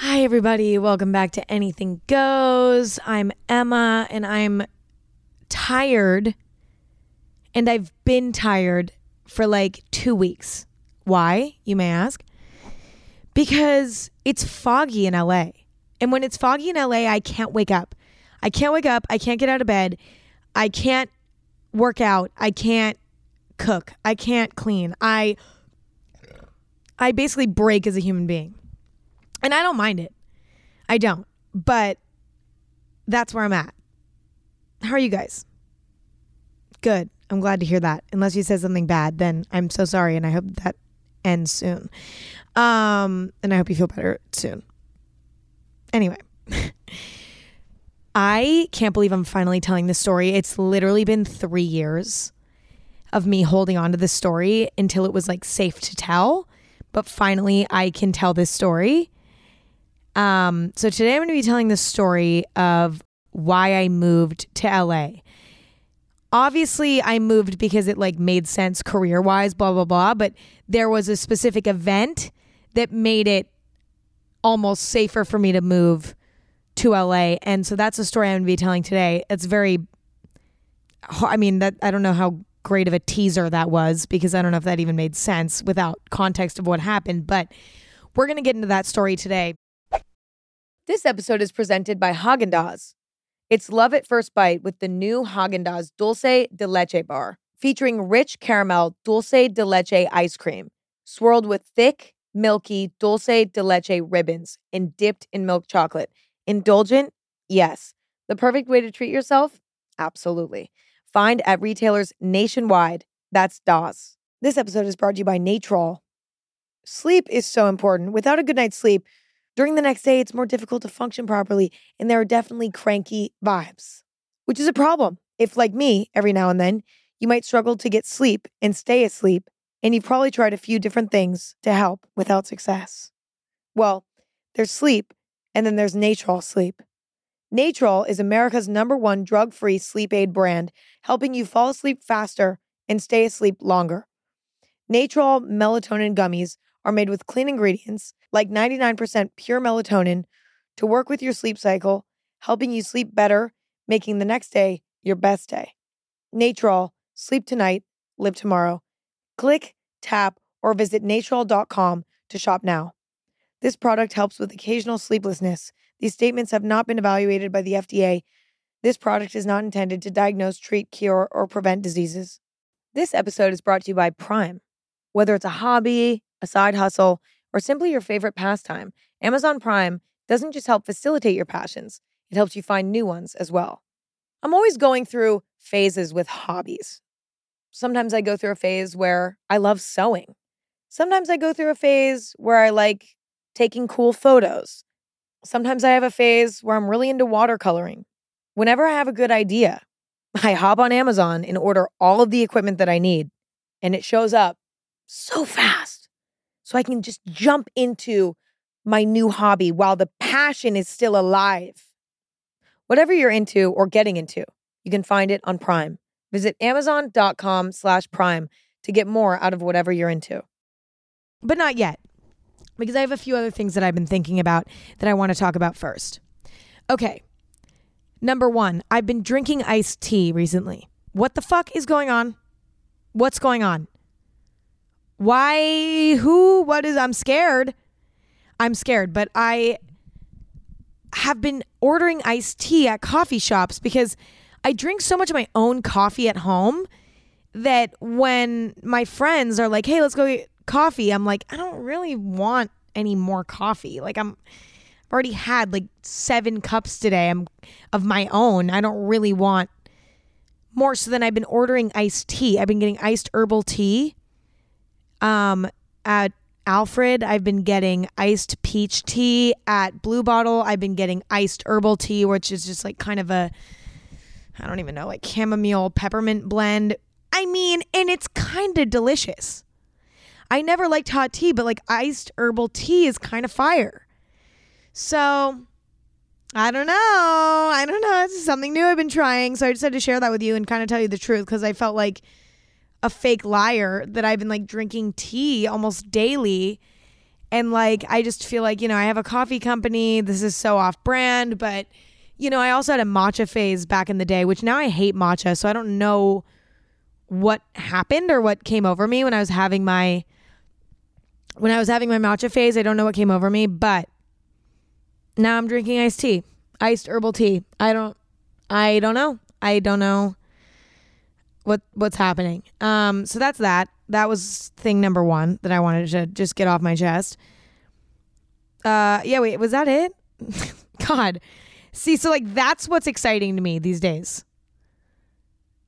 Hi, everybody. Welcome back to Anything Goes. I'm Emma and I'm tired. And I've been tired for like two weeks. Why, you may ask? Because it's foggy in LA. And when it's foggy in LA, I can't wake up. I can't wake up. I can't get out of bed. I can't work out. I can't cook. I can't clean. I I basically break as a human being. And I don't mind it. I don't. But that's where I'm at. How are you guys? Good. I'm glad to hear that. Unless you said something bad, then I'm so sorry and I hope that ends soon. Um and I hope you feel better soon. Anyway, I can't believe I'm finally telling this story. It's literally been 3 years of me holding on to this story until it was like safe to tell, but finally I can tell this story. Um, so today I'm going to be telling the story of why I moved to LA. Obviously, I moved because it like made sense career wise, blah blah blah. But there was a specific event that made it almost safer for me to move to LA, and so that's the story I'm going to be telling today. It's very, I mean that I don't know how great of a teaser that was because I don't know if that even made sense without context of what happened. But we're going to get into that story today. This episode is presented by Haagen Dazs. It's love at first bite with the new Haagen Dazs Dulce de Leche bar, featuring rich caramel dulce de leche ice cream, swirled with thick, milky dulce de leche ribbons and dipped in milk chocolate. Indulgent? Yes. The perfect way to treat yourself? Absolutely. Find at retailers nationwide. That's DAS. This episode is brought to you by Natrol. Sleep is so important. Without a good night's sleep, during the next day, it's more difficult to function properly, and there are definitely cranky vibes, which is a problem. If, like me, every now and then, you might struggle to get sleep and stay asleep, and you've probably tried a few different things to help without success. Well, there's sleep, and then there's Natrol Sleep. Natrol is America's number one drug free sleep aid brand, helping you fall asleep faster and stay asleep longer. Natrol melatonin gummies are made with clean ingredients like 99% pure melatonin to work with your sleep cycle, helping you sleep better, making the next day your best day. Natrol, sleep tonight, live tomorrow. Click, tap, or visit natrol.com to shop now. This product helps with occasional sleeplessness. These statements have not been evaluated by the FDA. This product is not intended to diagnose, treat, cure, or prevent diseases. This episode is brought to you by Prime. Whether it's a hobby, a side hustle, or simply your favorite pastime, Amazon Prime doesn't just help facilitate your passions, it helps you find new ones as well. I'm always going through phases with hobbies. Sometimes I go through a phase where I love sewing. Sometimes I go through a phase where I like taking cool photos. Sometimes I have a phase where I'm really into watercoloring. Whenever I have a good idea, I hop on Amazon and order all of the equipment that I need, and it shows up so fast. So I can just jump into my new hobby while the passion is still alive. Whatever you're into or getting into, you can find it on Prime. Visit amazon.com slash prime to get more out of whatever you're into. But not yet, because I have a few other things that I've been thinking about that I want to talk about first. Okay. Number one, I've been drinking iced tea recently. What the fuck is going on? What's going on? Why? Who? What is? I'm scared. I'm scared, but I have been ordering iced tea at coffee shops because I drink so much of my own coffee at home that when my friends are like, "Hey, let's go get coffee," I'm like, "I don't really want any more coffee. Like I'm I've already had like 7 cups today. I'm of my own. I don't really want more so than I've been ordering iced tea. I've been getting iced herbal tea um, at Alfred, I've been getting iced peach tea. At Blue Bottle, I've been getting iced herbal tea, which is just like kind of a, I don't even know, like chamomile peppermint blend. I mean, and it's kind of delicious. I never liked hot tea, but like iced herbal tea is kind of fire. So I don't know. I don't know. It's something new I've been trying. So I just had to share that with you and kind of tell you the truth because I felt like a fake liar that I've been like drinking tea almost daily And like, I just feel like, you know, I have a coffee company. This is so off brand, but, you know, I also had a matcha phase back in the day, which now I hate matcha. So I don't know what happened or what came over me when I was having my when I was having my matcha phase. I don't know what came over me, but now I'm drinking iced tea, iced herbal tea. I don't I don't know. I don't know what what's happening. Um so that's that. That was thing number 1 that I wanted to just get off my chest. Uh yeah, wait, was that it? God. See, so like that's what's exciting to me these days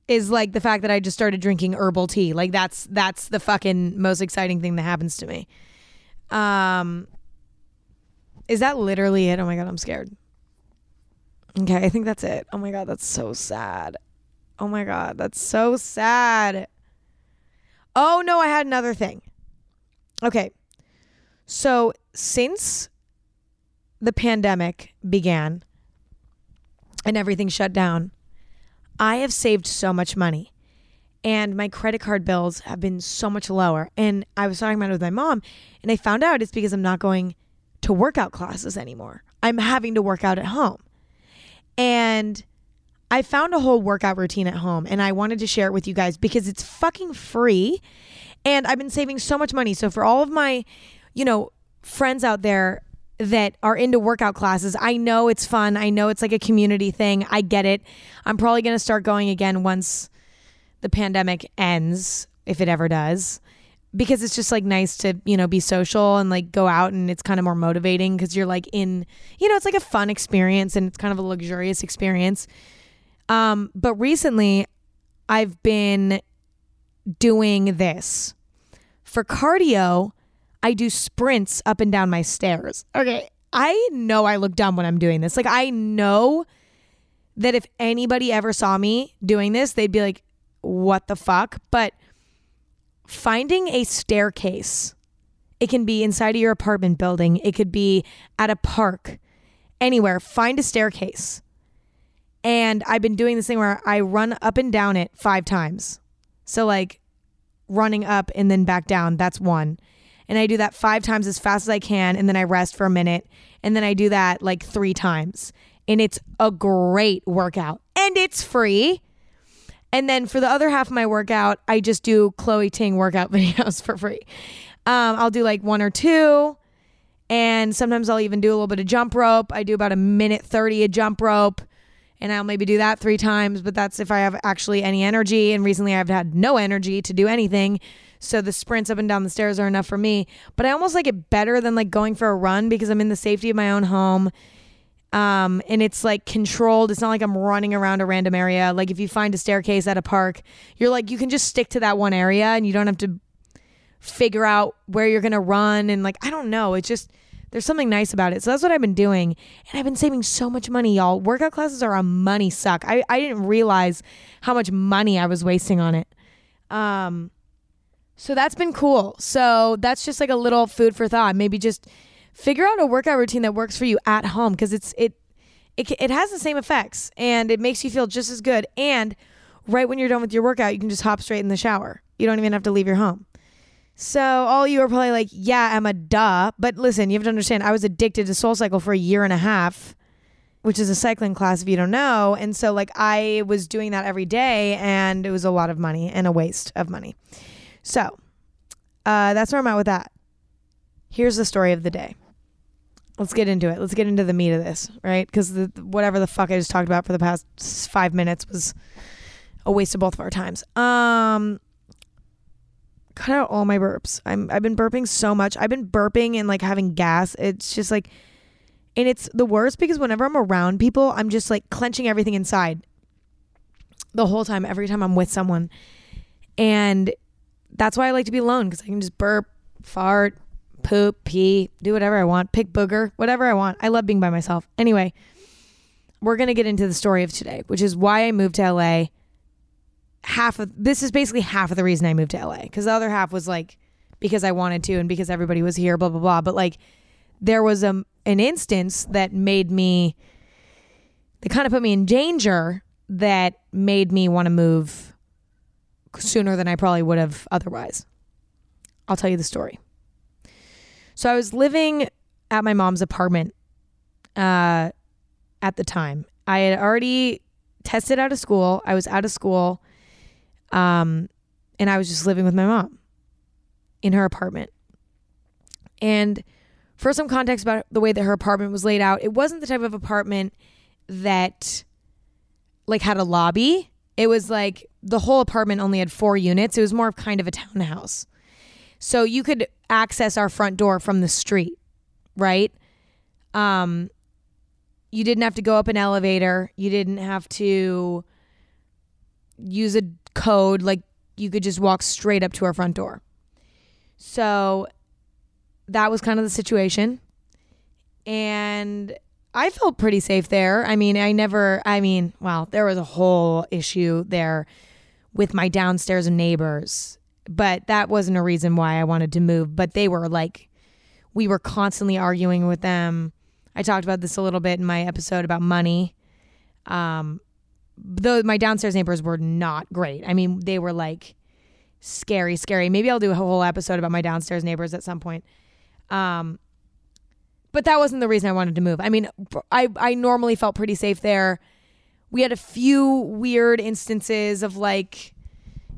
is like the fact that I just started drinking herbal tea. Like that's that's the fucking most exciting thing that happens to me. Um is that literally it? Oh my god, I'm scared. Okay, I think that's it. Oh my god, that's so sad. Oh my god, that's so sad. Oh no, I had another thing. Okay. So, since the pandemic began and everything shut down, I have saved so much money and my credit card bills have been so much lower. And I was talking about it with my mom, and I found out it's because I'm not going to workout classes anymore. I'm having to work out at home. And I found a whole workout routine at home, and I wanted to share it with you guys because it's fucking free. And I've been saving so much money. So, for all of my, you know, friends out there that are into workout classes. I know it's fun. I know it's like a community thing. I get it. I'm probably going to start going again once the pandemic ends, if it ever does, because it's just like nice to, you know, be social and like go out and it's kind of more motivating because you're like in, you know, it's like a fun experience and it's kind of a luxurious experience. Um, but recently I've been doing this for cardio. I do sprints up and down my stairs. Okay. I know I look dumb when I'm doing this. Like, I know that if anybody ever saw me doing this, they'd be like, what the fuck? But finding a staircase, it can be inside of your apartment building, it could be at a park, anywhere. Find a staircase. And I've been doing this thing where I run up and down it five times. So, like, running up and then back down, that's one and I do that five times as fast as I can, and then I rest for a minute, and then I do that like three times. And it's a great workout, and it's free. And then for the other half of my workout, I just do Chloe Ting workout videos for free. Um, I'll do like one or two, and sometimes I'll even do a little bit of jump rope. I do about a minute 30 of jump rope, and I'll maybe do that three times, but that's if I have actually any energy. And recently I've had no energy to do anything. So the sprints up and down the stairs are enough for me. But I almost like it better than like going for a run because I'm in the safety of my own home. Um, and it's like controlled. It's not like I'm running around a random area. Like if you find a staircase at a park, you're like you can just stick to that one area and you don't have to figure out where you're gonna run and like I don't know. It's just there's something nice about it. So that's what I've been doing. And I've been saving so much money, y'all. Workout classes are a money suck. I, I didn't realize how much money I was wasting on it. Um so that's been cool. So that's just like a little food for thought. Maybe just figure out a workout routine that works for you at home because it's it, it it has the same effects and it makes you feel just as good. And right when you're done with your workout, you can just hop straight in the shower. You don't even have to leave your home. So all you are probably like, yeah, I'm a duh. But listen, you have to understand, I was addicted to Soul Cycle for a year and a half, which is a cycling class if you don't know. And so like I was doing that every day and it was a lot of money and a waste of money. So uh, that's where I'm at with that. Here's the story of the day. Let's get into it. Let's get into the meat of this, right? Because whatever the fuck I just talked about for the past five minutes was a waste of both of our times. Um, cut out all my burps. I'm I've been burping so much. I've been burping and like having gas. It's just like, and it's the worst because whenever I'm around people, I'm just like clenching everything inside the whole time. Every time I'm with someone, and that's why I like to be alone because I can just burp, fart, poop, pee, do whatever I want, pick booger, whatever I want. I love being by myself. Anyway, we're going to get into the story of today, which is why I moved to LA. Half of this is basically half of the reason I moved to LA because the other half was like because I wanted to and because everybody was here, blah, blah, blah. But like there was a, um, an instance that made me, that kind of put me in danger that made me want to move sooner than I probably would have otherwise. I'll tell you the story. So I was living at my mom's apartment uh, at the time. I had already tested out of school. I was out of school. Um, and I was just living with my mom in her apartment. And for some context about the way that her apartment was laid out, it wasn't the type of apartment that like had a lobby. It was like the whole apartment only had four units. It was more of kind of a townhouse. So you could access our front door from the street, right? Um you didn't have to go up an elevator. You didn't have to use a code like you could just walk straight up to our front door. So that was kind of the situation. And I felt pretty safe there. I mean, I never, I mean, well, there was a whole issue there with my downstairs neighbors, but that wasn't a reason why I wanted to move. But they were like, we were constantly arguing with them. I talked about this a little bit in my episode about money. Um, though my downstairs neighbors were not great. I mean, they were like scary, scary. Maybe I'll do a whole episode about my downstairs neighbors at some point. Um, but that wasn't the reason I wanted to move. I mean, I I normally felt pretty safe there. We had a few weird instances of like,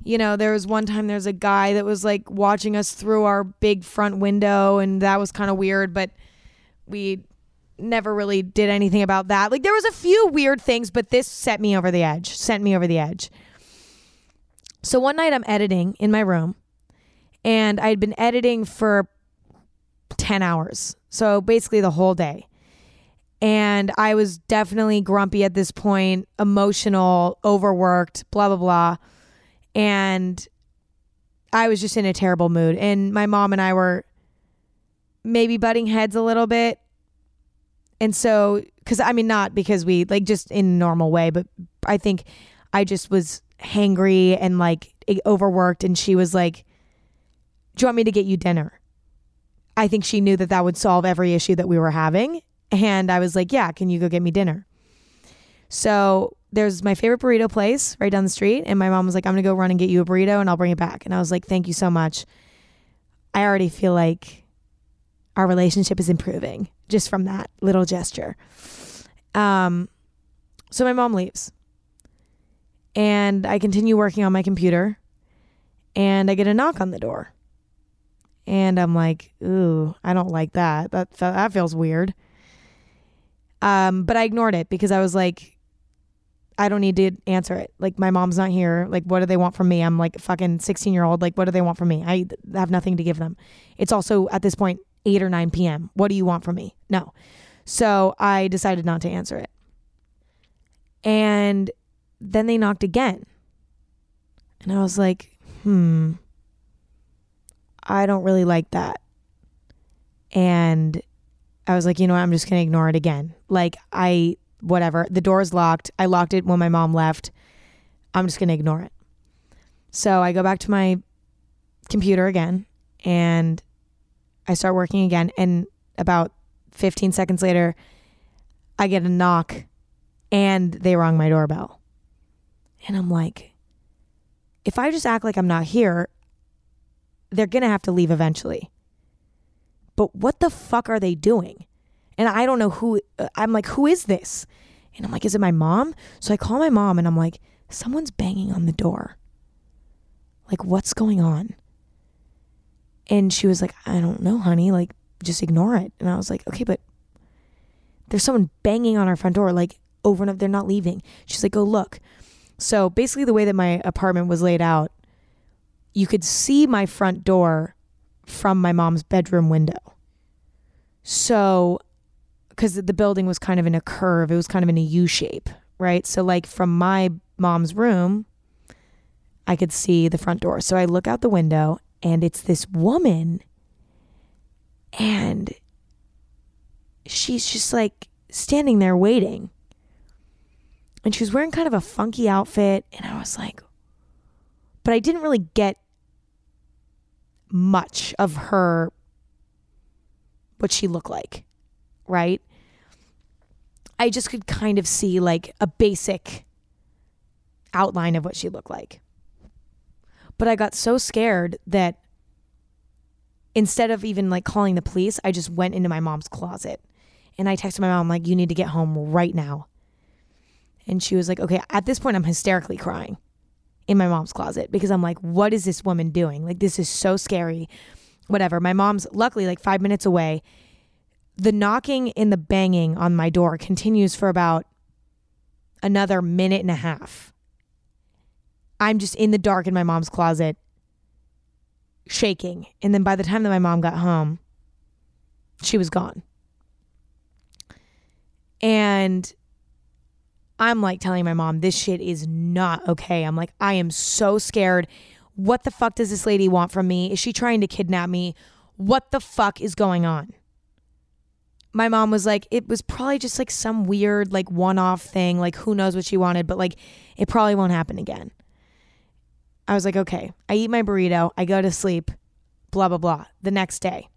you know, there was one time there's a guy that was like watching us through our big front window, and that was kind of weird. But we never really did anything about that. Like there was a few weird things, but this set me over the edge. Sent me over the edge. So one night I'm editing in my room, and I had been editing for 10 hours. So basically the whole day. And I was definitely grumpy at this point, emotional, overworked, blah, blah, blah. And I was just in a terrible mood. And my mom and I were maybe butting heads a little bit. And so, because I mean, not because we like just in normal way, but I think I just was hangry and like overworked. And she was like, Do you want me to get you dinner? I think she knew that that would solve every issue that we were having. And I was like, yeah, can you go get me dinner? So there's my favorite burrito place right down the street. And my mom was like, I'm going to go run and get you a burrito and I'll bring it back. And I was like, thank you so much. I already feel like our relationship is improving just from that little gesture. Um, so my mom leaves. And I continue working on my computer. And I get a knock on the door. And I'm like, ooh, I don't like that. That that feels weird. Um, but I ignored it because I was like, I don't need to answer it. Like my mom's not here. Like what do they want from me? I'm like fucking 16 year old. Like what do they want from me? I have nothing to give them. It's also at this point 8 or 9 p.m. What do you want from me? No. So I decided not to answer it. And then they knocked again. And I was like, hmm, I don't really like that. And I was like, you know what? I'm just going to ignore it again. Like, I, whatever. The door's locked. I locked it when my mom left. I'm just going to ignore it. So I go back to my computer again and I start working again. And about 15 seconds later, I get a knock and they rang my doorbell. And I'm like, if I just act like I'm not here, they're going to have to leave eventually. But what the fuck are they doing? And I don't know who, uh, I'm like, who is this? And I'm like, is it my mom? So I call my mom and I'm like, someone's banging on the door. Like, what's going on? And she was like, I don't know, honey. Like, just ignore it. And I was like, okay, but there's someone banging on our front door, like over and over. They're not leaving. She's like, go look. So basically, the way that my apartment was laid out, you could see my front door from my mom's bedroom window. So, because the building was kind of in a curve, it was kind of in a U shape, right? So, like from my mom's room, I could see the front door. So I look out the window and it's this woman, and she's just like standing there waiting. And she was wearing kind of a funky outfit. And I was like, but I didn't really get much of her what she looked like, right? I just could kind of see like a basic outline of what she looked like. But I got so scared that instead of even like calling the police, I just went into my mom's closet and I texted my mom, like, you need to get home right now. And she was like, okay, at this point, I'm hysterically crying in my mom's closet because I'm like, what is this woman doing? Like, this is so scary. Whatever. My mom's luckily like five minutes away. The knocking and the banging on my door continues for about another minute and a half. I'm just in the dark in my mom's closet, shaking. And then by the time that my mom got home, she was gone. And I'm like telling my mom, this shit is not okay. I'm like, I am so scared. What the fuck does this lady want from me? Is she trying to kidnap me? What the fuck is going on? My mom was like, it was probably just like some weird, like one off thing. Like, who knows what she wanted, but like, it probably won't happen again. I was like, okay. I eat my burrito. I go to sleep, blah, blah, blah. The next day.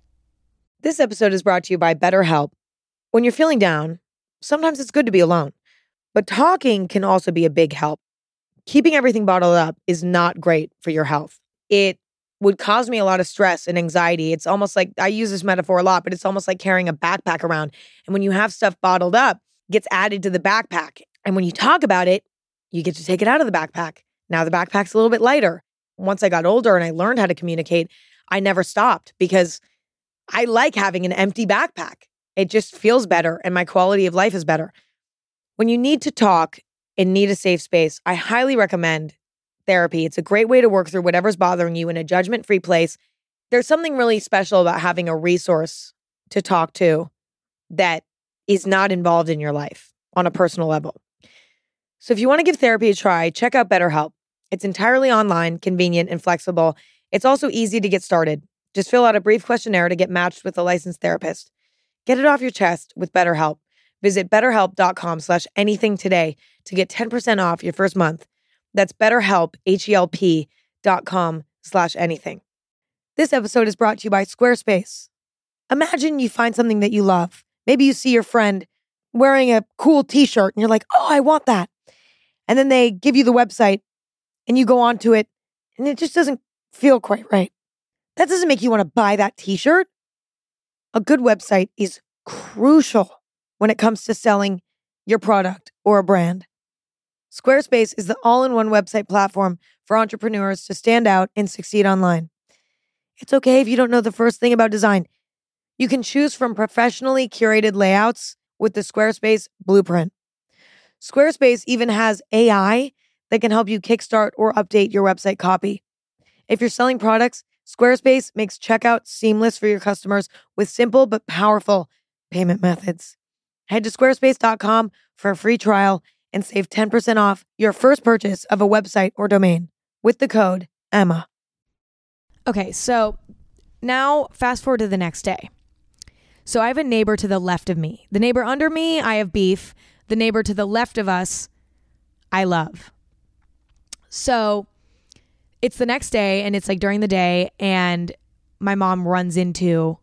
This episode is brought to you by BetterHelp. When you're feeling down, sometimes it's good to be alone. But talking can also be a big help. Keeping everything bottled up is not great for your health. It would cause me a lot of stress and anxiety. It's almost like I use this metaphor a lot, but it's almost like carrying a backpack around. And when you have stuff bottled up, gets added to the backpack. And when you talk about it, you get to take it out of the backpack. Now the backpack's a little bit lighter. Once I got older and I learned how to communicate, I never stopped because I like having an empty backpack. It just feels better and my quality of life is better. When you need to talk and need a safe space, I highly recommend therapy. It's a great way to work through whatever's bothering you in a judgment free place. There's something really special about having a resource to talk to that is not involved in your life on a personal level. So if you want to give therapy a try, check out BetterHelp. It's entirely online, convenient, and flexible. It's also easy to get started. Just fill out a brief questionnaire to get matched with a licensed therapist. Get it off your chest with BetterHelp. Visit betterhelp.com slash anything today to get 10% off your first month. That's betterhelp, H-E-L-P dot com slash anything. This episode is brought to you by Squarespace. Imagine you find something that you love. Maybe you see your friend wearing a cool t-shirt and you're like, oh, I want that. And then they give you the website and you go onto it and it just doesn't feel quite right. That doesn't make you want to buy that t-shirt. A good website is crucial when it comes to selling your product or a brand. Squarespace is the all in one website platform for entrepreneurs to stand out and succeed online. It's okay if you don't know the first thing about design. You can choose from professionally curated layouts with the Squarespace blueprint. Squarespace even has AI that can help you kickstart or update your website copy. If you're selling products, Squarespace makes checkout seamless for your customers with simple but powerful payment methods. Head to squarespace.com for a free trial and save 10% off your first purchase of a website or domain with the code EMMA. Okay, so now fast forward to the next day. So I have a neighbor to the left of me. The neighbor under me, I have beef. The neighbor to the left of us, I love. So it's the next day and it's like during the day, and my mom runs into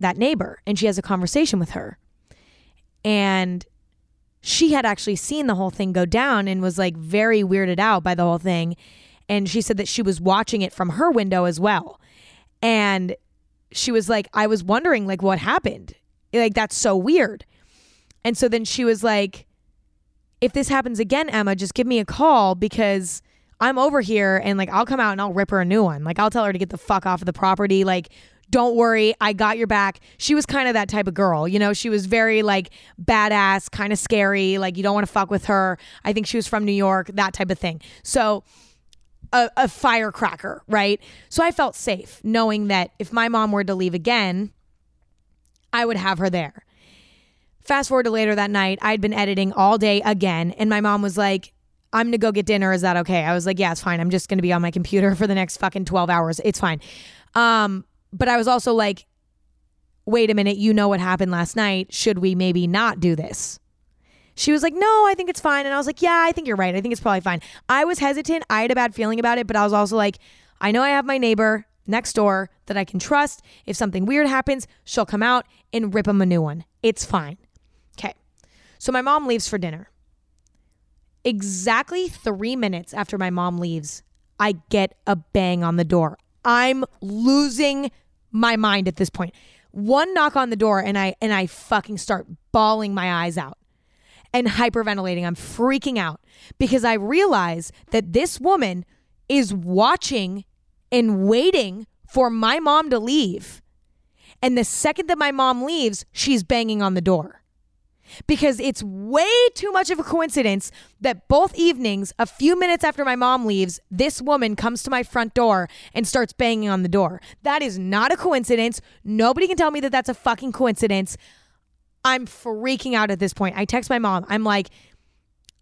that neighbor and she has a conversation with her. And she had actually seen the whole thing go down and was like very weirded out by the whole thing. And she said that she was watching it from her window as well. And she was like, I was wondering, like, what happened? Like, that's so weird. And so then she was like, if this happens again, Emma, just give me a call because I'm over here and like I'll come out and I'll rip her a new one. Like I'll tell her to get the fuck off of the property. Like don't worry, I got your back. She was kind of that type of girl, you know, she was very like badass, kind of scary, like you don't want to fuck with her. I think she was from New York, that type of thing. So, a, a firecracker, right? So I felt safe knowing that if my mom were to leave again, I would have her there. Fast forward to later that night, I'd been editing all day again, and my mom was like, I'm gonna go get dinner. Is that okay? I was like, yeah, it's fine. I'm just gonna be on my computer for the next fucking 12 hours. It's fine. Um, but I was also like, wait a minute, you know what happened last night. Should we maybe not do this? She was like, no, I think it's fine. And I was like, yeah, I think you're right. I think it's probably fine. I was hesitant. I had a bad feeling about it, but I was also like, I know I have my neighbor next door that I can trust. If something weird happens, she'll come out and rip him a new one. It's fine. So my mom leaves for dinner. Exactly three minutes after my mom leaves, I get a bang on the door. I'm losing my mind at this point. One knock on the door and I and I fucking start bawling my eyes out and hyperventilating. I'm freaking out because I realize that this woman is watching and waiting for my mom to leave. And the second that my mom leaves, she's banging on the door. Because it's way too much of a coincidence that both evenings, a few minutes after my mom leaves, this woman comes to my front door and starts banging on the door. That is not a coincidence. Nobody can tell me that that's a fucking coincidence. I'm freaking out at this point. I text my mom. I'm like,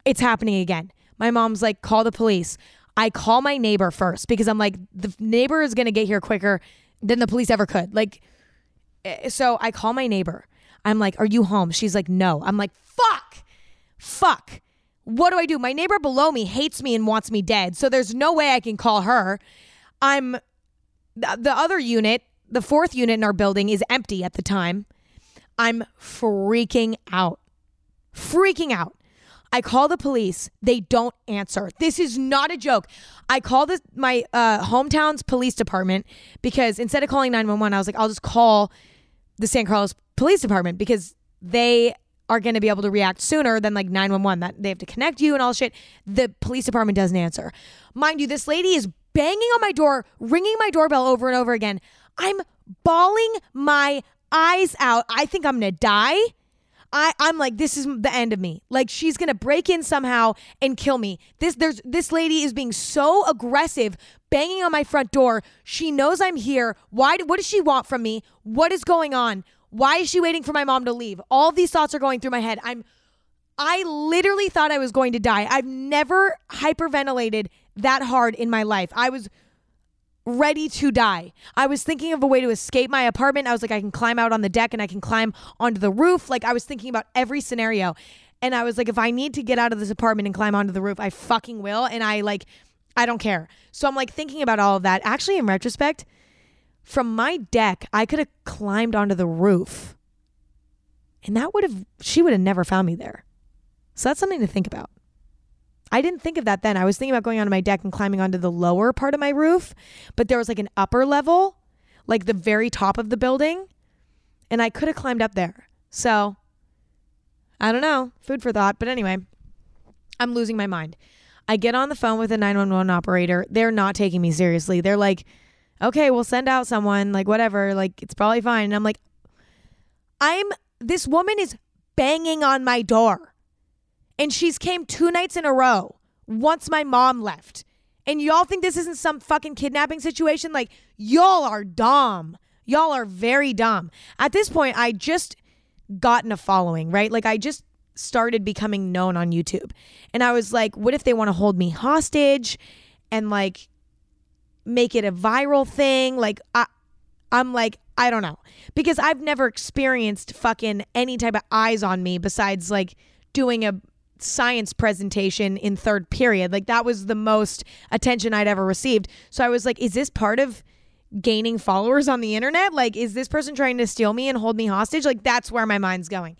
it's happening again. My mom's like, call the police. I call my neighbor first because I'm like, the neighbor is going to get here quicker than the police ever could. Like, eh, so I call my neighbor. I'm like, are you home? She's like, no. I'm like, fuck, fuck. What do I do? My neighbor below me hates me and wants me dead. So there's no way I can call her. I'm the other unit, the fourth unit in our building is empty at the time. I'm freaking out. Freaking out. I call the police. They don't answer. This is not a joke. I call this my uh, hometown's police department because instead of calling 911, I was like, I'll just call the San Carlos Police Department because they are going to be able to react sooner than like 911 that they have to connect you and all shit. The police department doesn't answer. Mind you, this lady is banging on my door, ringing my doorbell over and over again. I'm bawling my eyes out. I think I'm going to die. I, I'm like, this is the end of me. Like she's gonna break in somehow and kill me. This there's this lady is being so aggressive, banging on my front door. She knows I'm here. Why? What does she want from me? What is going on? Why is she waiting for my mom to leave? All these thoughts are going through my head. I'm I literally thought I was going to die. I've never hyperventilated that hard in my life. I was ready to die. I was thinking of a way to escape my apartment. I was like, I can climb out on the deck and I can climb onto the roof. Like, I was thinking about every scenario. And I was like, if I need to get out of this apartment and climb onto the roof, I fucking will. And I like, I don't care. So I'm like thinking about all of that. Actually, in retrospect, from my deck, I could have climbed onto the roof. And that would have, she would have never found me there. So that's something to think about. I didn't think of that then. I was thinking about going onto my deck and climbing onto the lower part of my roof, but there was like an upper level, like the very top of the building, and I could have climbed up there. So I don't know, food for thought. But anyway, I'm losing my mind. I get on the phone with a 911 operator. They're not taking me seriously. They're like, okay, we'll send out someone, like whatever, like it's probably fine. And I'm like, I'm, this woman is banging on my door and she's came two nights in a row once my mom left. And y'all think this isn't some fucking kidnapping situation? Like, y'all are dumb. Y'all are very dumb. At this point, I just gotten a following, right? Like, I just started becoming known on YouTube. And I was like, what if they want to hold me hostage and like make it a viral thing? Like, I, I'm like, I don't know. Because I've never experienced fucking any type of eyes on me besides like doing a science presentation in third period. Like that was the most attention I'd ever received. So I was like, is this part of gaining followers on the internet? Like, is this person trying to steal me and hold me hostage? Like, that's where my mind's going.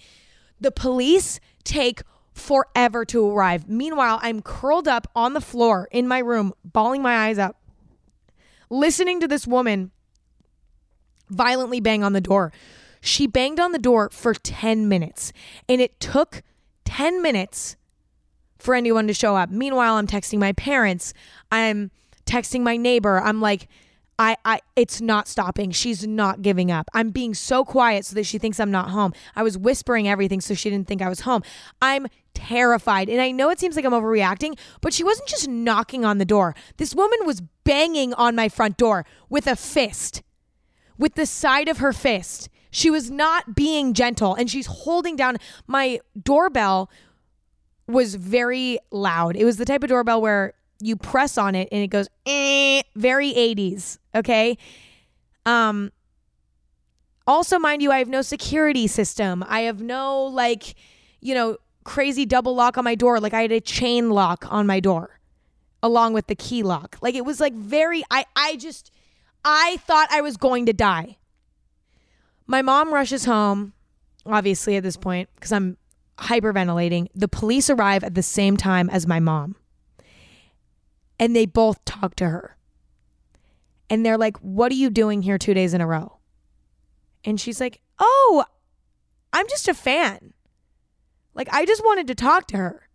The police take forever to arrive. Meanwhile, I'm curled up on the floor in my room, bawling my eyes out, listening to this woman violently bang on the door. She banged on the door for 10 minutes and it took 10 minutes for anyone to show up. Meanwhile, I'm texting my parents. I'm texting my neighbor. I'm like, I, I, it's not stopping. She's not giving up. I'm being so quiet so that she thinks I'm not home. I was whispering everything so she didn't think I was home. I'm terrified. And I know it seems like I'm overreacting, but she wasn't just knocking on the door. This woman was banging on my front door with a fist, with the side of her fist. She was not being gentle and she's holding down my doorbell was very loud. It was the type of doorbell where you press on it and it goes eh, very 80s, okay? Um also mind you, I have no security system. I have no like, you know, crazy double lock on my door. Like I had a chain lock on my door along with the key lock. Like it was like very I I just I thought I was going to die. My mom rushes home, obviously, at this point, because I'm hyperventilating. The police arrive at the same time as my mom. And they both talk to her. And they're like, What are you doing here two days in a row? And she's like, Oh, I'm just a fan. Like, I just wanted to talk to her.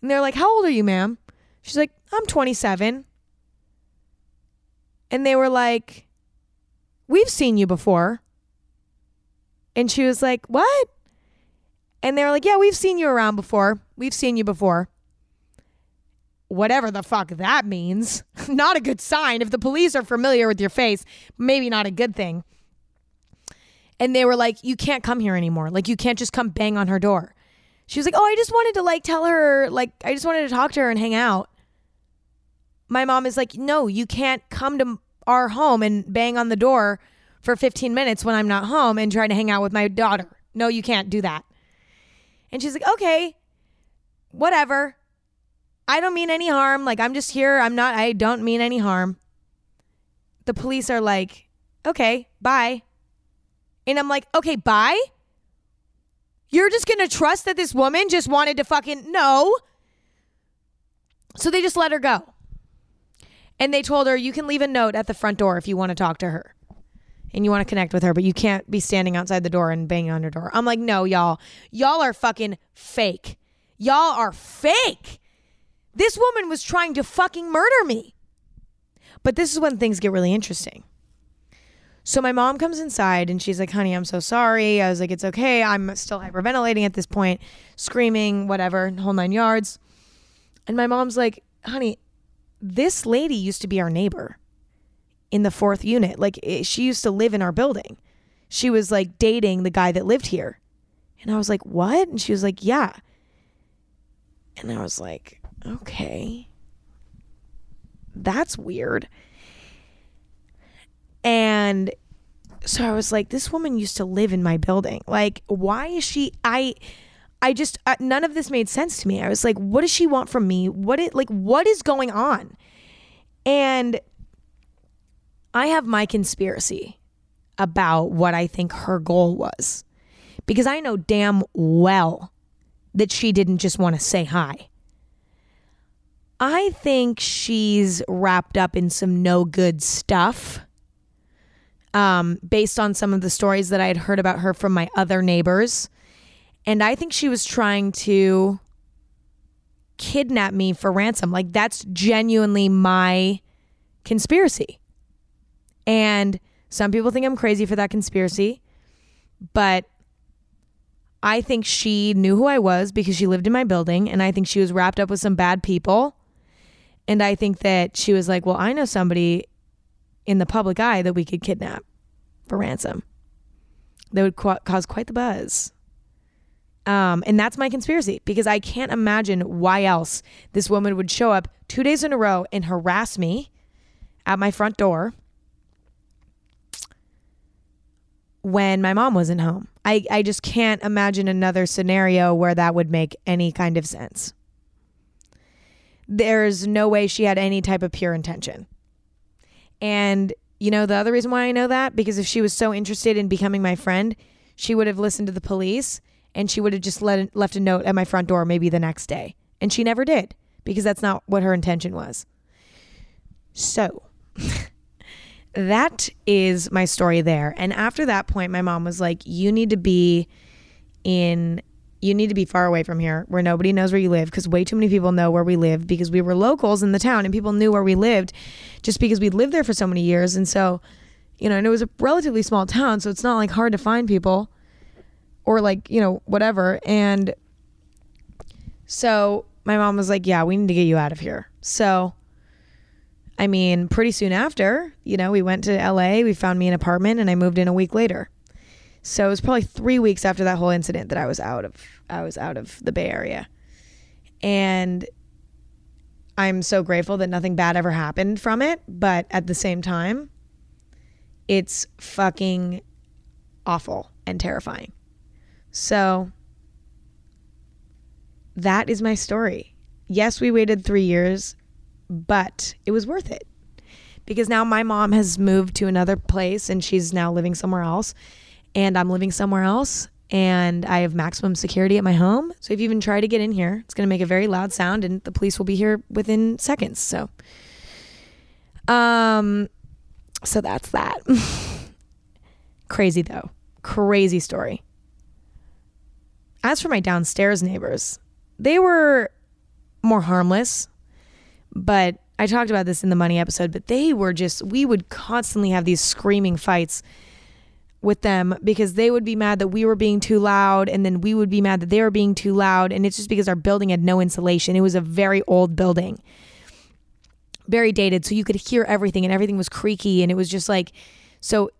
And they're like, How old are you, ma'am? She's like, I'm 27. And they were like, We've seen you before. And she was like, What? And they were like, Yeah, we've seen you around before. We've seen you before. Whatever the fuck that means. not a good sign. If the police are familiar with your face, maybe not a good thing. And they were like, You can't come here anymore. Like, you can't just come bang on her door. She was like, Oh, I just wanted to like tell her, like, I just wanted to talk to her and hang out. My mom is like, No, you can't come to our home and bang on the door for 15 minutes when I'm not home and try to hang out with my daughter. No, you can't do that. And she's like, okay, whatever. I don't mean any harm. Like, I'm just here. I'm not, I don't mean any harm. The police are like, okay, bye. And I'm like, okay, bye? You're just gonna trust that this woman just wanted to fucking, no. So they just let her go. And they told her, you can leave a note at the front door if you want to talk to her and you want to connect with her, but you can't be standing outside the door and banging on her door. I'm like, no, y'all. Y'all are fucking fake. Y'all are fake. This woman was trying to fucking murder me. But this is when things get really interesting. So my mom comes inside and she's like, honey, I'm so sorry. I was like, it's okay. I'm still hyperventilating at this point, screaming, whatever, whole nine yards. And my mom's like, honey, this lady used to be our neighbor in the fourth unit. Like it, she used to live in our building. She was like dating the guy that lived here. And I was like, "What?" And she was like, "Yeah." And I was like, "Okay. That's weird." And so I was like, "This woman used to live in my building. Like, why is she I I just uh, none of this made sense to me. I was like, what does she want from me? What it like what is going on? And I have my conspiracy about what I think her goal was because I know damn well that she didn't just want to say hi. I think she's wrapped up in some no good stuff. Um, based on some of the stories that I had heard about her from my other neighbors. And I think she was trying to kidnap me for ransom. Like, that's genuinely my conspiracy. And some people think I'm crazy for that conspiracy, but I think she knew who I was because she lived in my building. And I think she was wrapped up with some bad people. And I think that she was like, well, I know somebody in the public eye that we could kidnap for ransom. That would qu- cause quite the buzz. Um, and that's my conspiracy because I can't imagine why else this woman would show up two days in a row and harass me at my front door when my mom wasn't home. I, I just can't imagine another scenario where that would make any kind of sense. There's no way she had any type of pure intention. And, you know, the other reason why I know that, because if she was so interested in becoming my friend, she would have listened to the police and she would have just let, left a note at my front door maybe the next day. And she never did because that's not what her intention was. So. that is my story there. And after that point, my mom was like, You need to be in, you need to be far away from here where nobody knows where you live because way too many people know where we live because we were locals in the town and people knew where we lived just because we lived there for so many years. And so, you know, and it was a relatively small town. So it's not like hard to find people or like, you know, whatever. And so my mom was like, Yeah, we need to get you out of here. So, I mean, pretty soon after, you know, we went to LA, we found me an apartment, and I moved in a week later. So it was probably three weeks after that whole incident that I was out of I was out of the Bay Area. And I'm so grateful that nothing bad ever happened from it, but at the same time, it's fucking awful and terrifying. So that is my story. Yes, we waited 3 years but it was worth it because now my mom has moved to another place and she's now living somewhere else and I'm living somewhere else and I have maximum security at my home. So if you even try to get in here, it's going to make a very loud sound and the police will be here within seconds. So um so that's that. Crazy though. Crazy story. As for my downstairs neighbors, they were more harmless, but I talked about this in the money episode, but they were just, we would constantly have these screaming fights with them because they would be mad that we were being too loud and then we would be mad that they were being too loud and it's just because our building had no insulation. It was a very old building. Very dated so you could hear everything and everything was creaky and it was just like so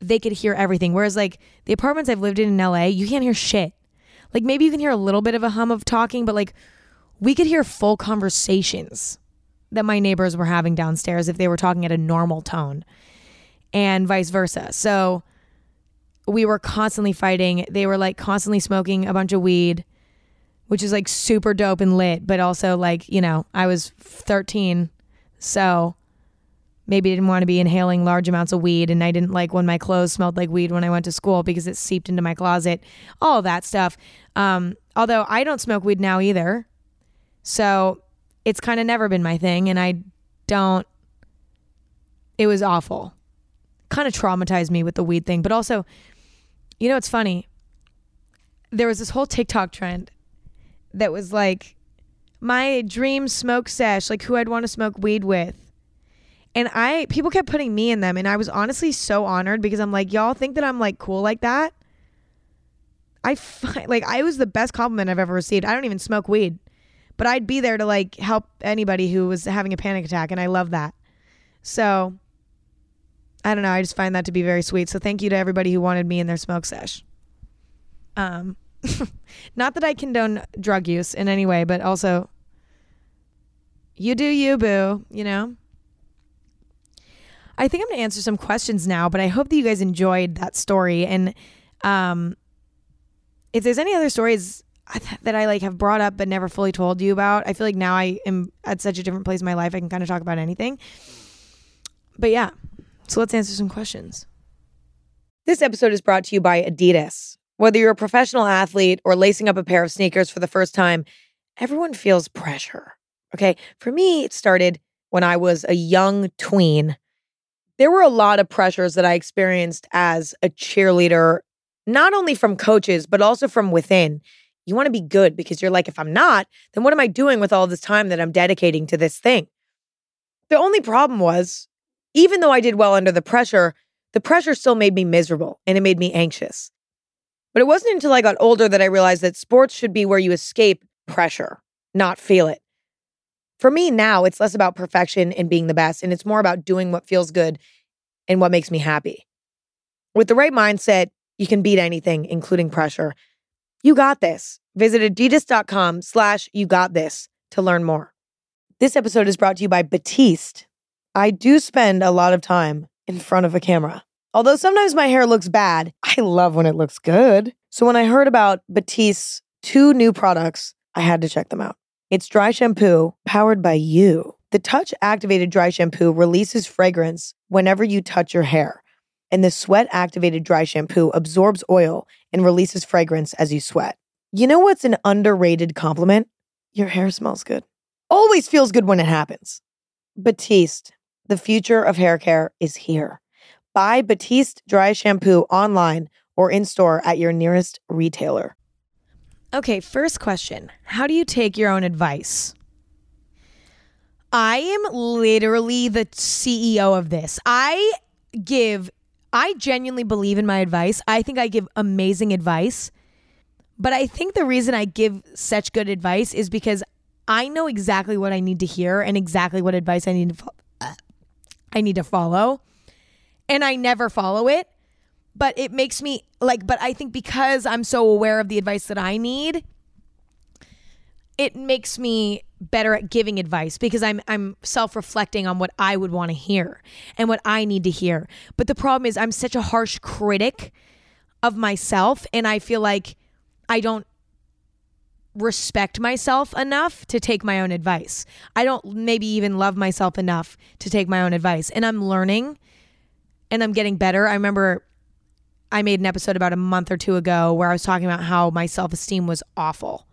they could hear everything whereas like the apartments I've lived in in LA, you can't hear shit. Like maybe you can hear a little bit of a hum of talking but like we could hear full conversations that my neighbors were having downstairs if they were talking at a normal tone and vice versa. So we were constantly fighting. They were like constantly smoking a bunch of weed, which is like super dope and lit, but also like, you know, I was 13, so maybe didn't want to be inhaling large amounts of weed and I didn't like when my clothes smelled like weed when I went to school because it seeped into my closet. All that stuff. Um, although I don't smoke weed now either. So it's kind of never been my thing and I don't it was awful. Kind of traumatized me with the weed thing, but also you know, it's funny. There was this whole TikTok trend that was like my dream smoke sesh, like who I'd want to smoke weed with. And I people kept putting me in them and I was honestly so honored because I'm like y'all think that I'm like cool like that? I find, like I was the best compliment I've ever received. I don't even smoke weed. But I'd be there to like help anybody who was having a panic attack and I love that. So I don't know. I just find that to be very sweet. So thank you to everybody who wanted me in their smoke sesh. Um, not that I condone drug use in any way, but also you do you, boo, you know? I think I'm going to answer some questions now, but I hope that you guys enjoyed that story. And um, if there's any other stories that I like have brought up but never fully told you about, I feel like now I am at such a different place in my life, I can kind of talk about anything. But yeah, so let's answer some questions. This episode is brought to you by Adidas. Whether you're a professional athlete or lacing up a pair of sneakers for the first time, everyone feels pressure. Okay. For me, it started when I was a young tween. There were a lot of pressures that I experienced as a cheerleader, not only from coaches, but also from within. You want to be good because you're like, if I'm not, then what am I doing with all this time that I'm dedicating to this thing? The only problem was even though I did well under the pressure, the pressure still made me miserable and it made me anxious. But it wasn't until I got older that I realized that sports should be where you escape pressure, not feel it. For me now, it's less about perfection and being the best, and it's more about doing what feels good and what makes me happy. With the right mindset, you can beat anything, including pressure. You got this. Visit adidas.com slash you got this to learn more. This episode is brought to you by Batiste. I do spend a lot of time in front of a camera. Although sometimes my hair looks bad, I love when it looks good. So when I heard about Batiste's two new products, I had to check them out. It's dry shampoo powered by you. The touch activated dry shampoo releases fragrance whenever you touch your hair. And the sweat activated dry shampoo absorbs oil and releases fragrance as you sweat. You know what's an underrated compliment? Your hair smells good. Always feels good when it happens. Batiste the future of hair care is here. Buy Batiste dry shampoo online or in store at your nearest retailer. Okay, first question How do you take your own advice? I am literally the CEO of this. I give, I genuinely believe in my advice. I think I give amazing advice. But I think the reason I give such good advice is because I know exactly what I need to hear and exactly what advice I need to I need to follow. And I never follow it. But it makes me like, but I think because I'm so aware of the advice that I need, it makes me better at giving advice because I'm I'm self-reflecting on what I would want to hear and what I need to hear. But the problem is I'm such a harsh critic of myself and I feel like I don't respect myself enough to take my own advice. I don't maybe even love myself enough to take my own advice. And I'm learning and I'm getting better. I remember I made an episode about a month or two ago where I was talking about how my self esteem was awful.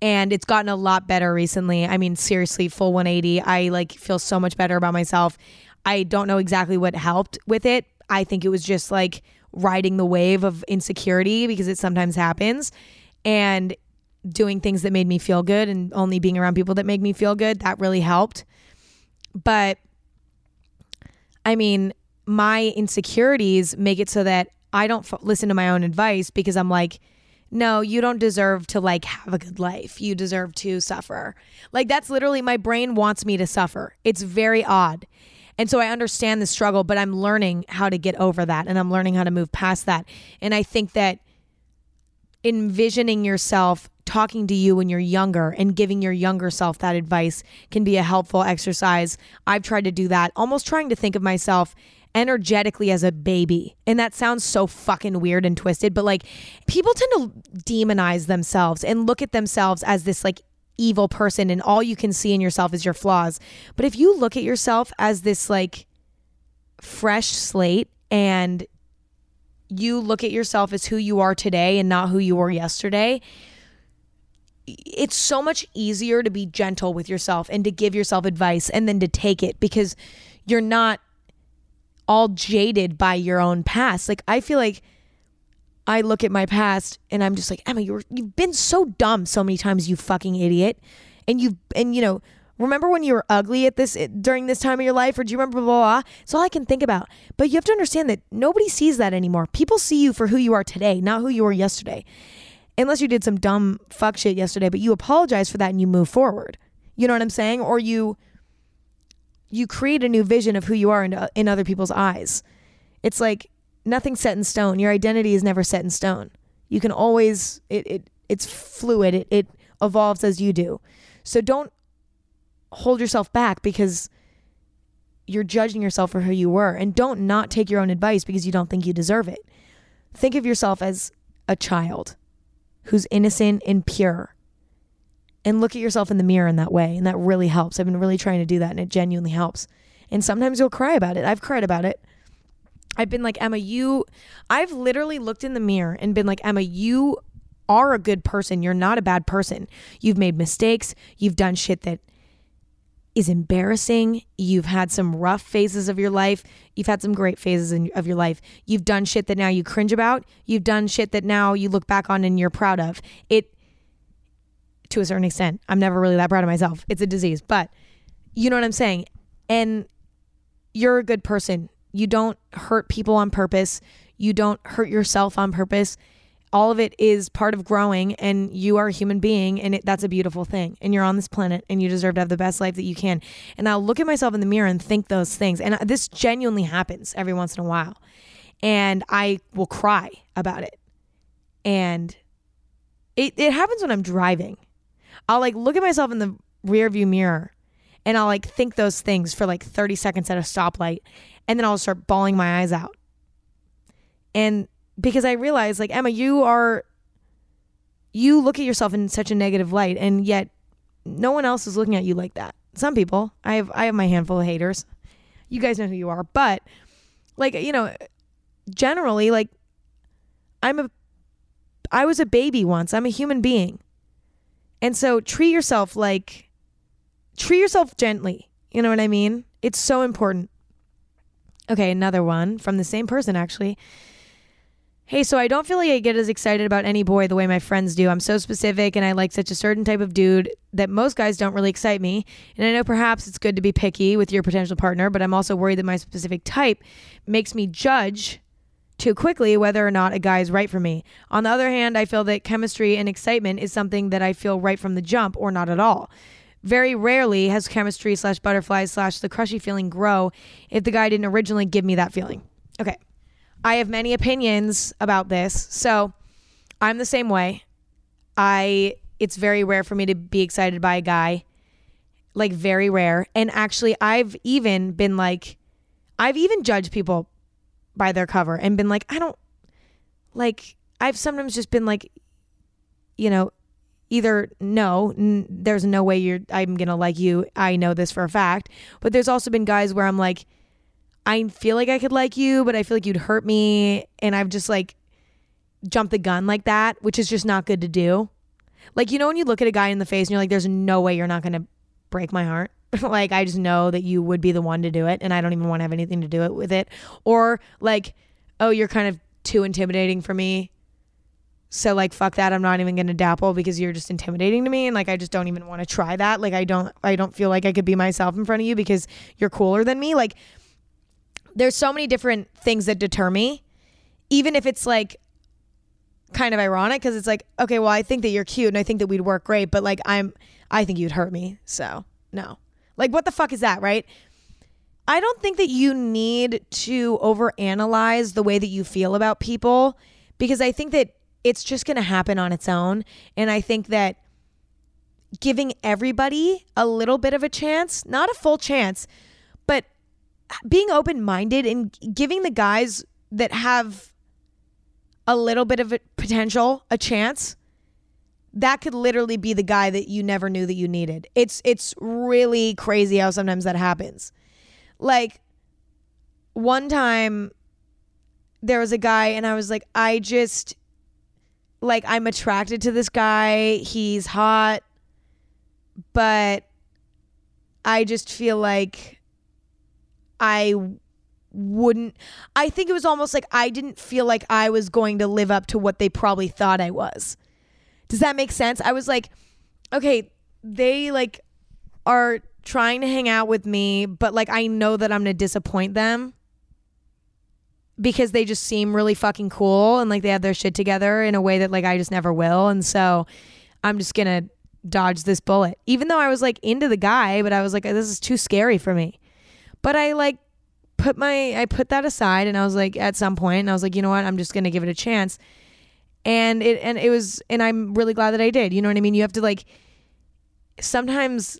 And it's gotten a lot better recently. I mean, seriously, full 180. I like feel so much better about myself. I don't know exactly what helped with it. I think it was just like riding the wave of insecurity because it sometimes happens and doing things that made me feel good and only being around people that make me feel good. That really helped. But I mean, my insecurities make it so that I don't f- listen to my own advice because I'm like, no, you don't deserve to like have a good life. You deserve to suffer. Like that's literally my brain wants me to suffer. It's very odd. And so I understand the struggle, but I'm learning how to get over that and I'm learning how to move past that. And I think that envisioning yourself talking to you when you're younger and giving your younger self that advice can be a helpful exercise. I've tried to do that, almost trying to think of myself energetically as a baby. And that sounds so fucking weird and twisted, but like people tend to demonize themselves and look at themselves as this like evil person and all you can see in yourself is your flaws. But if you look at yourself as this like fresh slate and you look at yourself as who you are today and not who you were yesterday, it's so much easier to be gentle with yourself and to give yourself advice and then to take it because you're not all jaded by your own past. Like I feel like I look at my past and I'm just like, Emma, you're you've been so dumb so many times, you fucking idiot. And you've and you know, remember when you were ugly at this during this time of your life, or do you remember blah, blah, blah? It's all I can think about. But you have to understand that nobody sees that anymore. People see you for who you are today, not who you were yesterday. Unless you did some dumb fuck shit yesterday, but you apologize for that and you move forward. You know what I'm saying? Or you you create a new vision of who you are in, in other people's eyes. It's like nothing's set in stone. Your identity is never set in stone. You can always it, it it's fluid. It it evolves as you do. So don't hold yourself back because you're judging yourself for who you were and don't not take your own advice because you don't think you deserve it. Think of yourself as a child who's innocent and pure and look at yourself in the mirror in that way. And that really helps. I've been really trying to do that and it genuinely helps. And sometimes you'll cry about it. I've cried about it. I've been like, Emma, you, I've literally looked in the mirror and been like, Emma, you are a good person. You're not a bad person. You've made mistakes. You've done shit that is embarrassing. You've had some rough phases of your life. You've had some great phases in, of your life. You've done shit that now you cringe about. You've done shit that now you look back on and you're proud of. It to a certain extent. I'm never really that proud of myself. It's a disease, but you know what I'm saying? And you're a good person. You don't hurt people on purpose. You don't hurt yourself on purpose. All of it is part of growing, and you are a human being, and it, that's a beautiful thing. And you're on this planet, and you deserve to have the best life that you can. And I'll look at myself in the mirror and think those things. And this genuinely happens every once in a while. And I will cry about it. And it, it happens when I'm driving I'll like look at myself in the rear view mirror and I'll like think those things for like 30 seconds at a stoplight and then I'll start bawling my eyes out. And because I realize like Emma, you are you look at yourself in such a negative light and yet no one else is looking at you like that. Some people. I have I have my handful of haters. You guys know who you are, but like you know, generally like I'm a I was a baby once. I'm a human being. And so treat yourself like, treat yourself gently. You know what I mean? It's so important. Okay, another one from the same person actually. Hey, so I don't feel like I get as excited about any boy the way my friends do. I'm so specific and I like such a certain type of dude that most guys don't really excite me. And I know perhaps it's good to be picky with your potential partner, but I'm also worried that my specific type makes me judge too quickly whether or not a guy is right for me. On the other hand, I feel that chemistry and excitement is something that I feel right from the jump or not at all. Very rarely has chemistry slash butterflies slash the crushy feeling grow if the guy didn't originally give me that feeling. Okay. I have many opinions about this. So I'm the same way. I it's very rare for me to be excited by a guy. Like very rare. And actually I've even been like I've even judged people by their cover and been like, I don't like, I've sometimes just been like, you know, either no, n- there's no way you're, I'm to like you. I know this for a fact. But there's also been guys where I'm like, I feel like I could like you, but I feel like you'd hurt me. And I've just like jumped the gun like that, which is just not good to do. Like, you know, when you look at a guy in the face and you're like, there's no way you're not going to break my heart. like I just know that you would be the one to do it and I don't even want to have anything to do it with it. Or like, oh, you're kind of too intimidating for me. So like fuck that. I'm not even gonna dapple because you're just intimidating to me and like I just don't even want to try that. Like I don't I don't feel like I could be myself in front of you because you're cooler than me. Like there's so many different things that deter me. Even if it's like kind of ironic because it's like, okay, well, I think that you're cute and I think that we'd work great, but like I'm I think you'd hurt me. So no. Like what the fuck is that, right? I don't think that you need to overanalyze the way that you feel about people because I think that it's just going to happen on its own. And I think that giving everybody a little bit of a chance, not a full chance, being open minded and giving the guys that have a little bit of a potential a chance that could literally be the guy that you never knew that you needed it's it's really crazy how sometimes that happens like one time there was a guy and I was like I just like I'm attracted to this guy. He's hot, but I just feel like I wouldn't I think it was almost like I didn't feel like I was going to live up to what they probably thought I was. Does that make sense? I was like, okay, they like are trying to hang out with me, but like I know that I'm going to disappoint them because they just seem really fucking cool and like they have their shit together in a way that like I just never will. And so I'm just going to dodge this bullet. Even though I was like into the guy, but I was like this is too scary for me. But I like put my I put that aside and I was like at some point and I was like, "You know what? I'm just to give it a chance." And it and it was and I'm really glad that I did. You know what I mean? You have to like sometimes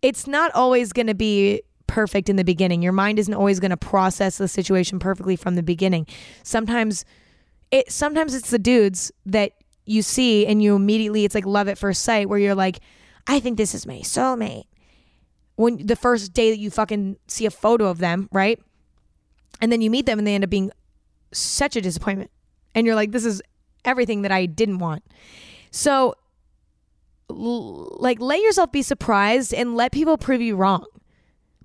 it's not always to be perfect in the beginning. Your mind isn't always to process the situation perfectly from the beginning. Sometimes it sometimes it's the dudes that you see and you immediately it's like love at first sight where you're like, I think this is my soulmate. When the first day that you fucking see a photo of them, right? And then you meet them and they end up being such a disappointment. And you're like, this is everything that I didn't want. So like let yourself be surprised and let people prove you wrong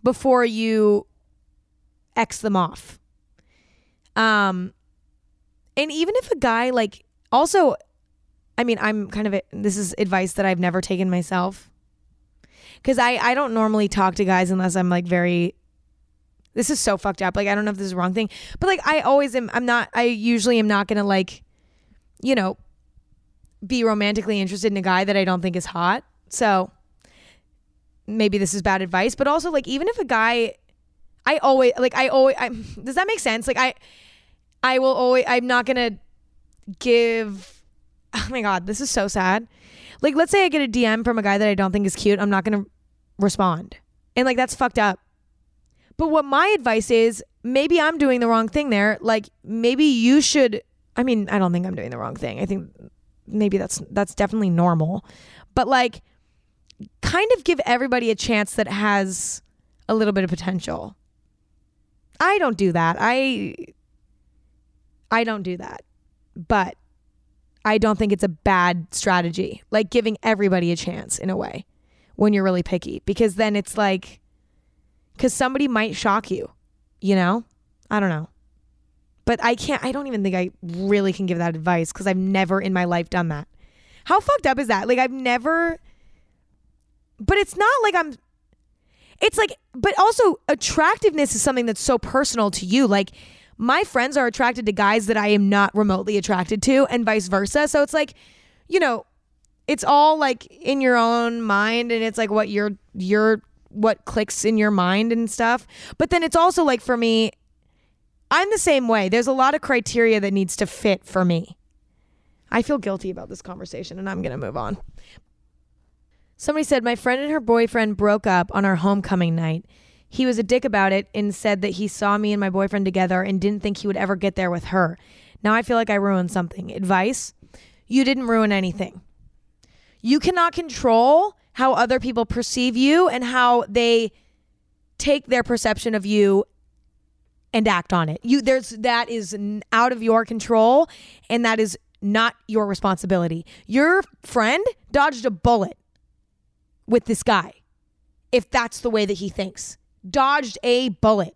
before you X them off. Um, and even if a guy like also, I mean, I'm kind of a, this is advice that I've never taken myself because I I don't normally talk to guys unless I'm like very. This is so fucked up. Like I don't know if this is the wrong thing, but like I always am. I'm not. I usually am not gonna like, you know, be romantically interested in a guy that I don't think is hot. So maybe this is bad advice, but also like even if a guy I always like I always I, does that make sense? Like I I will always I'm not to give Oh my god, this is so sad. Like let's say I get a DM from a guy that I don't think is cute, I'm not to respond. And like that's fucked up. But what my advice is, maybe I'm doing the wrong thing there. Like maybe you should I mean, I don't think I'm doing the wrong thing. I think maybe that's that's definitely normal. But like kind of give everybody a chance that has a little bit of potential. I don't do that. I I don't do that. But I don't think it's a bad strategy. Like giving everybody a chance in a way when you're really picky because then it's like cuz somebody might shock you, you know? I don't know. But I can't I don't even think I really can give that advice cuz I've never in my life done that. How fucked up is that? Like I've never but it's not like I'm it's like but also attractiveness is something that's so personal to you like my friends are attracted to guys that I am not remotely attracted to and vice versa so it's like you know it's all like in your own mind and it's like what your your what clicks in your mind and stuff but then it's also like for me I'm the same way there's a lot of criteria that needs to fit for me I feel guilty about this conversation and I'm going to move on Somebody said, My friend and her boyfriend broke up on our homecoming night. He was a dick about it and said that he saw me and my boyfriend together and didn't think he would ever get there with her. Now I feel like I ruined something. Advice? You didn't ruin anything. You cannot control how other people perceive you and how they take their perception of you and act on it. You there's that is out of your control and that is not your responsibility. Your friend dodged a bullet with this guy if that's the way that he thinks. Dodged a bullet.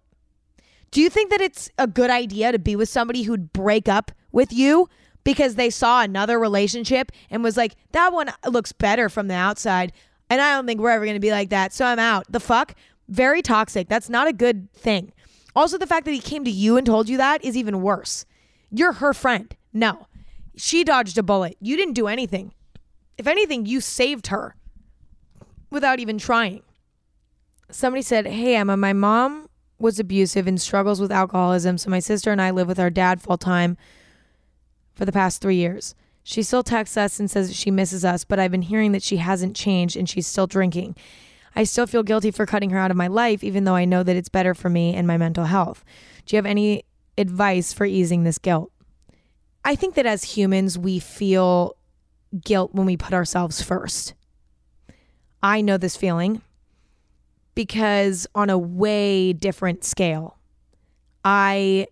Do you think that it's a good idea to be with somebody who'd break up with you because they saw another relationship and was like, that one looks better from the outside? And I don't think we're ever going to be like that. So I'm out. The fuck? Very toxic. That's not a good thing. Also, the fact that he came to you and told you that is even worse. You're her friend. No, she dodged a bullet. You didn't do anything. If anything, you saved her without even trying. Somebody said, Hey, Emma, my mom was abusive and struggles with alcoholism. So my sister and I live with our dad full time for the past three years. She still texts us and says that she misses us, but I've been hearing that she hasn't changed and she's still drinking. I still feel guilty for cutting her out of my life, even though I know that it's better for me and my mental health. Do you have any advice for easing this guilt? I think that as humans, we feel guilt when we put ourselves first. I know this feeling because on a way different scale, I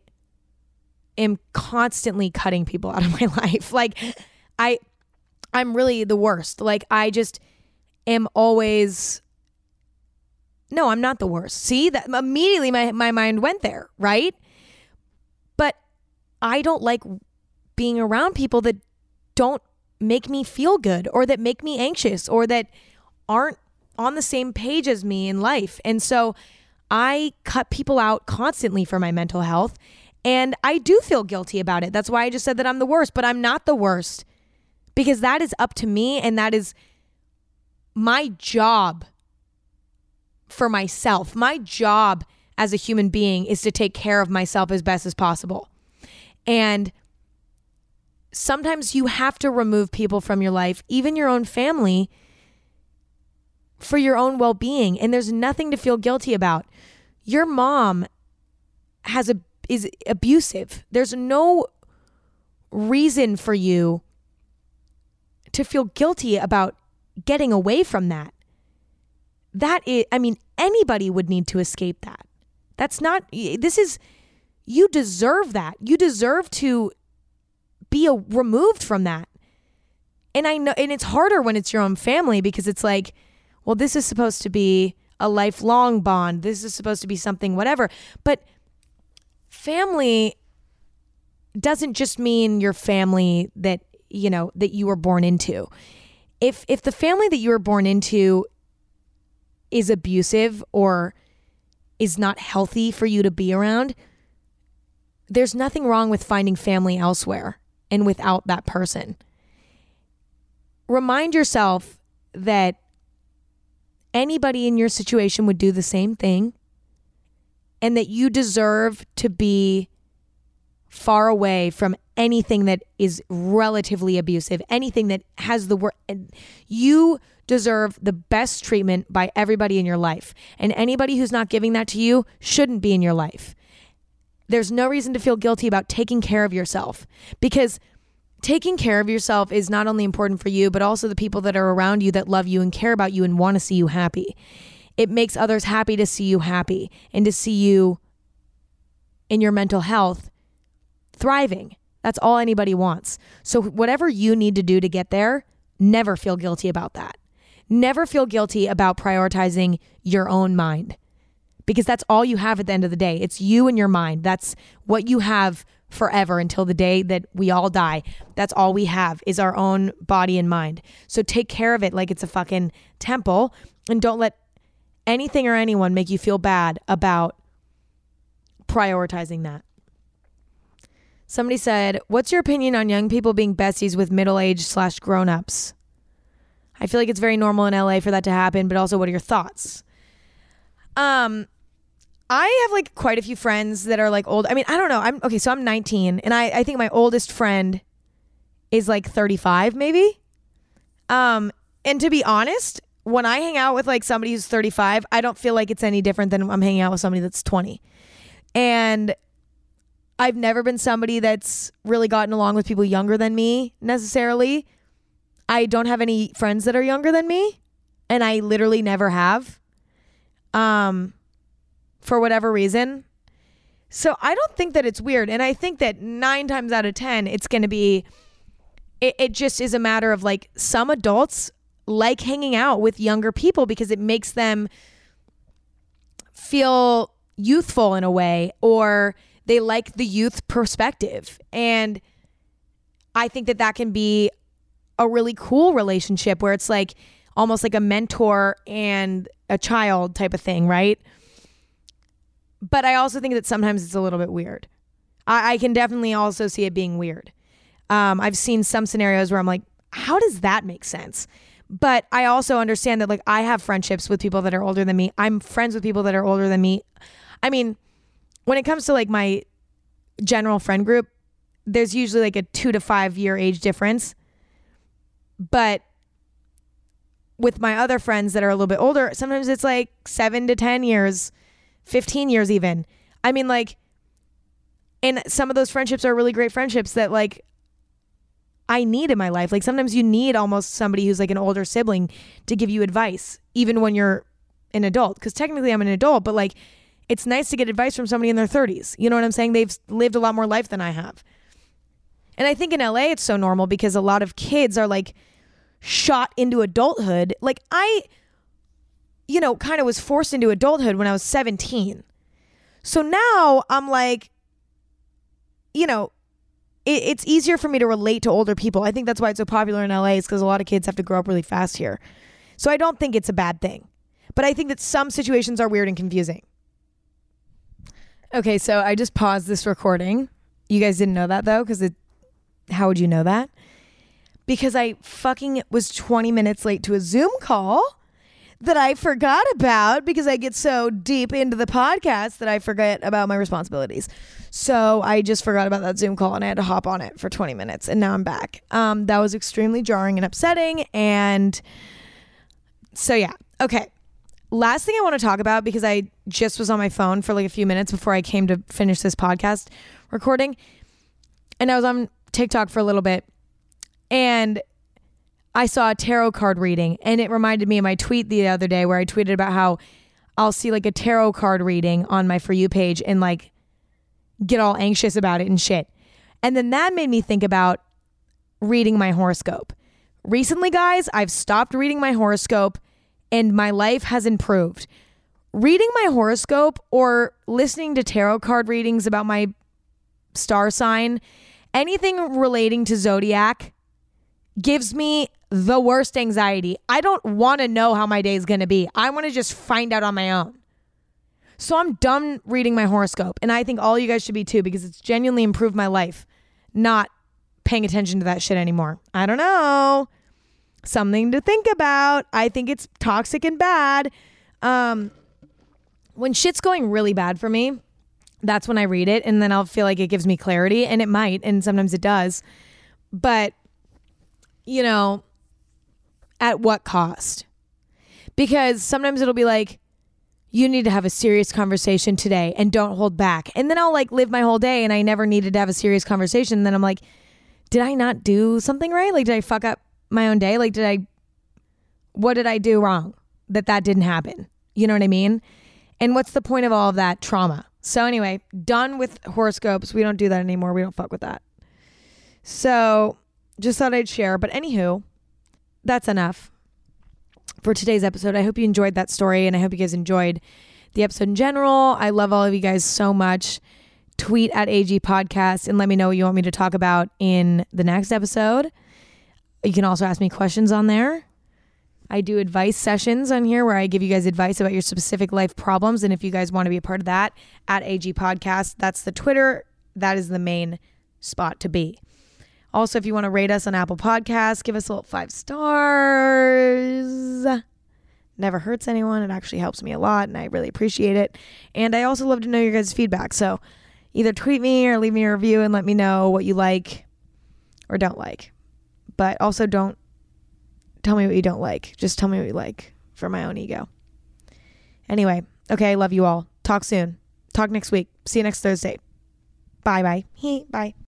am constantly cutting people out of my life. Like I I'm really the worst. Like I just am always No, I'm not the worst. See, that immediately my my mind went there, right? But I don't like being around people that don't make me feel good or that make me anxious or that aren't on the same page as me in life. And so I cut people out constantly for my mental health. And I do feel guilty about it. That's why I just said that I'm the worst, but I'm not the worst because that is up to me and that is my job for myself. My job as a human being is to take care of myself as best as possible. And sometimes you have to remove people from your life, even your own family, for your own well being. And there's nothing to feel guilty about. Your mom has a is abusive. There's no reason for you to feel guilty about getting away from that. That is, I mean, anybody would need to escape that. That's not, this is, you deserve that. You deserve to be a, removed from that. And I know, and it's harder when it's your own family because it's like, well, this is supposed to be a lifelong bond. This is supposed to be something, whatever. But family doesn't just mean your family that, you know, that you were born into. If, if the family that you were born into is abusive or is not healthy for you to be around, there's nothing wrong with finding family elsewhere and without that person. Remind yourself that anybody in your situation would do the same thing and that you deserve to be far away from anything that is relatively abusive, anything that has the word. You deserve the best treatment by everybody in your life. And anybody who's not giving that to you shouldn't be in your life there's no reason to feel guilty about taking care of yourself because taking care of yourself is not only important for you, but also the people that are around you that love you and care about you and want to see you happy. It makes others happy to see you happy and to see you in your mental health thriving. That's all anybody wants. So, whatever you need to do to get there, never feel guilty about that. Never feel guilty about prioritizing your own mind because that's all you have at the end of the day. It's you and your mind. That's what you have forever until the day that we all die. That's all we have is our own body and mind. So take care of it like it's a fucking temple and don't let anything or anyone make you feel bad about prioritizing that. Somebody said, What's your opinion on young people being besties with middle aged slash grown ups? I feel like it's very normal in LA for that to happen, but also what are your thoughts? Um, I have like quite a few friends that are like old. I mean, I don't know. I'm okay. So I'm 19, and I I think my oldest friend is like 35, maybe. Um, and to be honest, when I hang out with like somebody who's 35, I don't feel like it's any different than I'm hanging out with somebody that's 20. And I've never been somebody that's really gotten along with people younger than me necessarily. I don't have any friends that are younger than me, and I literally never have. Um for whatever reason. So I don't think that it's weird. And I think that nine times out of 10, it's going to be, it, it just is a matter of like some adults like hanging out with younger people because it makes them feel youthful in a way or they like the youth perspective. And I think that that can be a really cool relationship where it's like almost like a mentor and a child type of thing, right? But I also think that sometimes it's a little bit weird. I, I can definitely also see it being weird. Um, I've seen some scenarios where I'm like, how does that make sense? But I also understand that like I have friendships with people that are older than me. I'm friends with people that are older than me. I mean, when it comes to like my general friend group, there's usually like a two to five year age difference. But with my other friends that are a little bit older, sometimes it's like seven to 10 years, 15 years even. I mean, like, and some of those friendships are really great friendships that like I need in my life. Like sometimes you need almost somebody who's like an older sibling to give you advice, even when you're an adult. Because technically I'm an adult, but like it's nice to get advice from somebody in their 30s. You know what I'm saying? They've lived a lot more life than I have. And I think in LA it's so normal because a lot of kids are like shot into adulthood. Like I, you know, kind of was forced into adulthood when I was 17. So now I'm like, you know, it, it's easier for me to relate to older people. I think that's why it's so popular in LA is because a lot of kids have to grow up really fast here. So I don't think it's a bad thing. But I think that some situations are weird and confusing. Okay, so I just paused this recording. You guys didn't know that though, because it. How would you know that? Because I fucking was 20 minutes late to a Zoom call that I forgot about because I get so deep into the podcast that I forget about my responsibilities. So I just forgot about that Zoom call and I had to hop on it for 20 minutes and now I'm back. Um, that was extremely jarring and upsetting. And so, yeah. Okay. Last thing I want to talk about because I just was on my phone for like a few minutes before I came to finish this podcast recording. And I was on TikTok for a little bit and I saw a tarot card reading and it reminded me of my tweet the other day where I tweeted about how I'll see like a tarot card reading on my For You page and like get all anxious about it and shit. And then that made me think about reading my horoscope. Recently, guys, I've stopped reading my horoscope and my life has improved. Reading my horoscope or listening to tarot card readings about my star sign, anything relating to zodiac gives me the worst anxiety. I don't want to know how my day is going to be. I want to just find out on my own. So I'm done reading my horoscope. And I think all you guys should be too because it's genuinely improved my life, not paying attention to that shit anymore. I don't know. Something to think about. I think it's toxic and bad. Um, when shit's going really bad for me, that's when I read it and then I'll feel like it gives me clarity and it might and sometimes it does. But you know, at what cost? Because sometimes it'll be like, you need to have a serious conversation today and don't hold back. And then I'll like live my whole day and I never needed to have a serious conversation. And then I'm like, did I not do something right? Like, did I fuck up my own day? Like, did I, what did I do wrong that that didn't happen? You know what I mean? And what's the point of all of that trauma? So, anyway, done with horoscopes. We don't do that anymore. We don't fuck with that. So, just thought I'd share. But, anywho, that's enough for today's episode. I hope you enjoyed that story and I hope you guys enjoyed the episode in general. I love all of you guys so much. Tweet at AG Podcast and let me know what you want me to talk about in the next episode. You can also ask me questions on there. I do advice sessions on here where I give you guys advice about your specific life problems. And if you guys want to be a part of that, at AG Podcast, that's the Twitter. That is the main spot to be. Also, if you want to rate us on Apple Podcasts, give us a little five stars. Never hurts anyone. It actually helps me a lot, and I really appreciate it. And I also love to know your guys' feedback. So either tweet me or leave me a review and let me know what you like or don't like. But also, don't tell me what you don't like. Just tell me what you like for my own ego. Anyway, okay, love you all. Talk soon. Talk next week. See you next Thursday. Bye bye. Bye.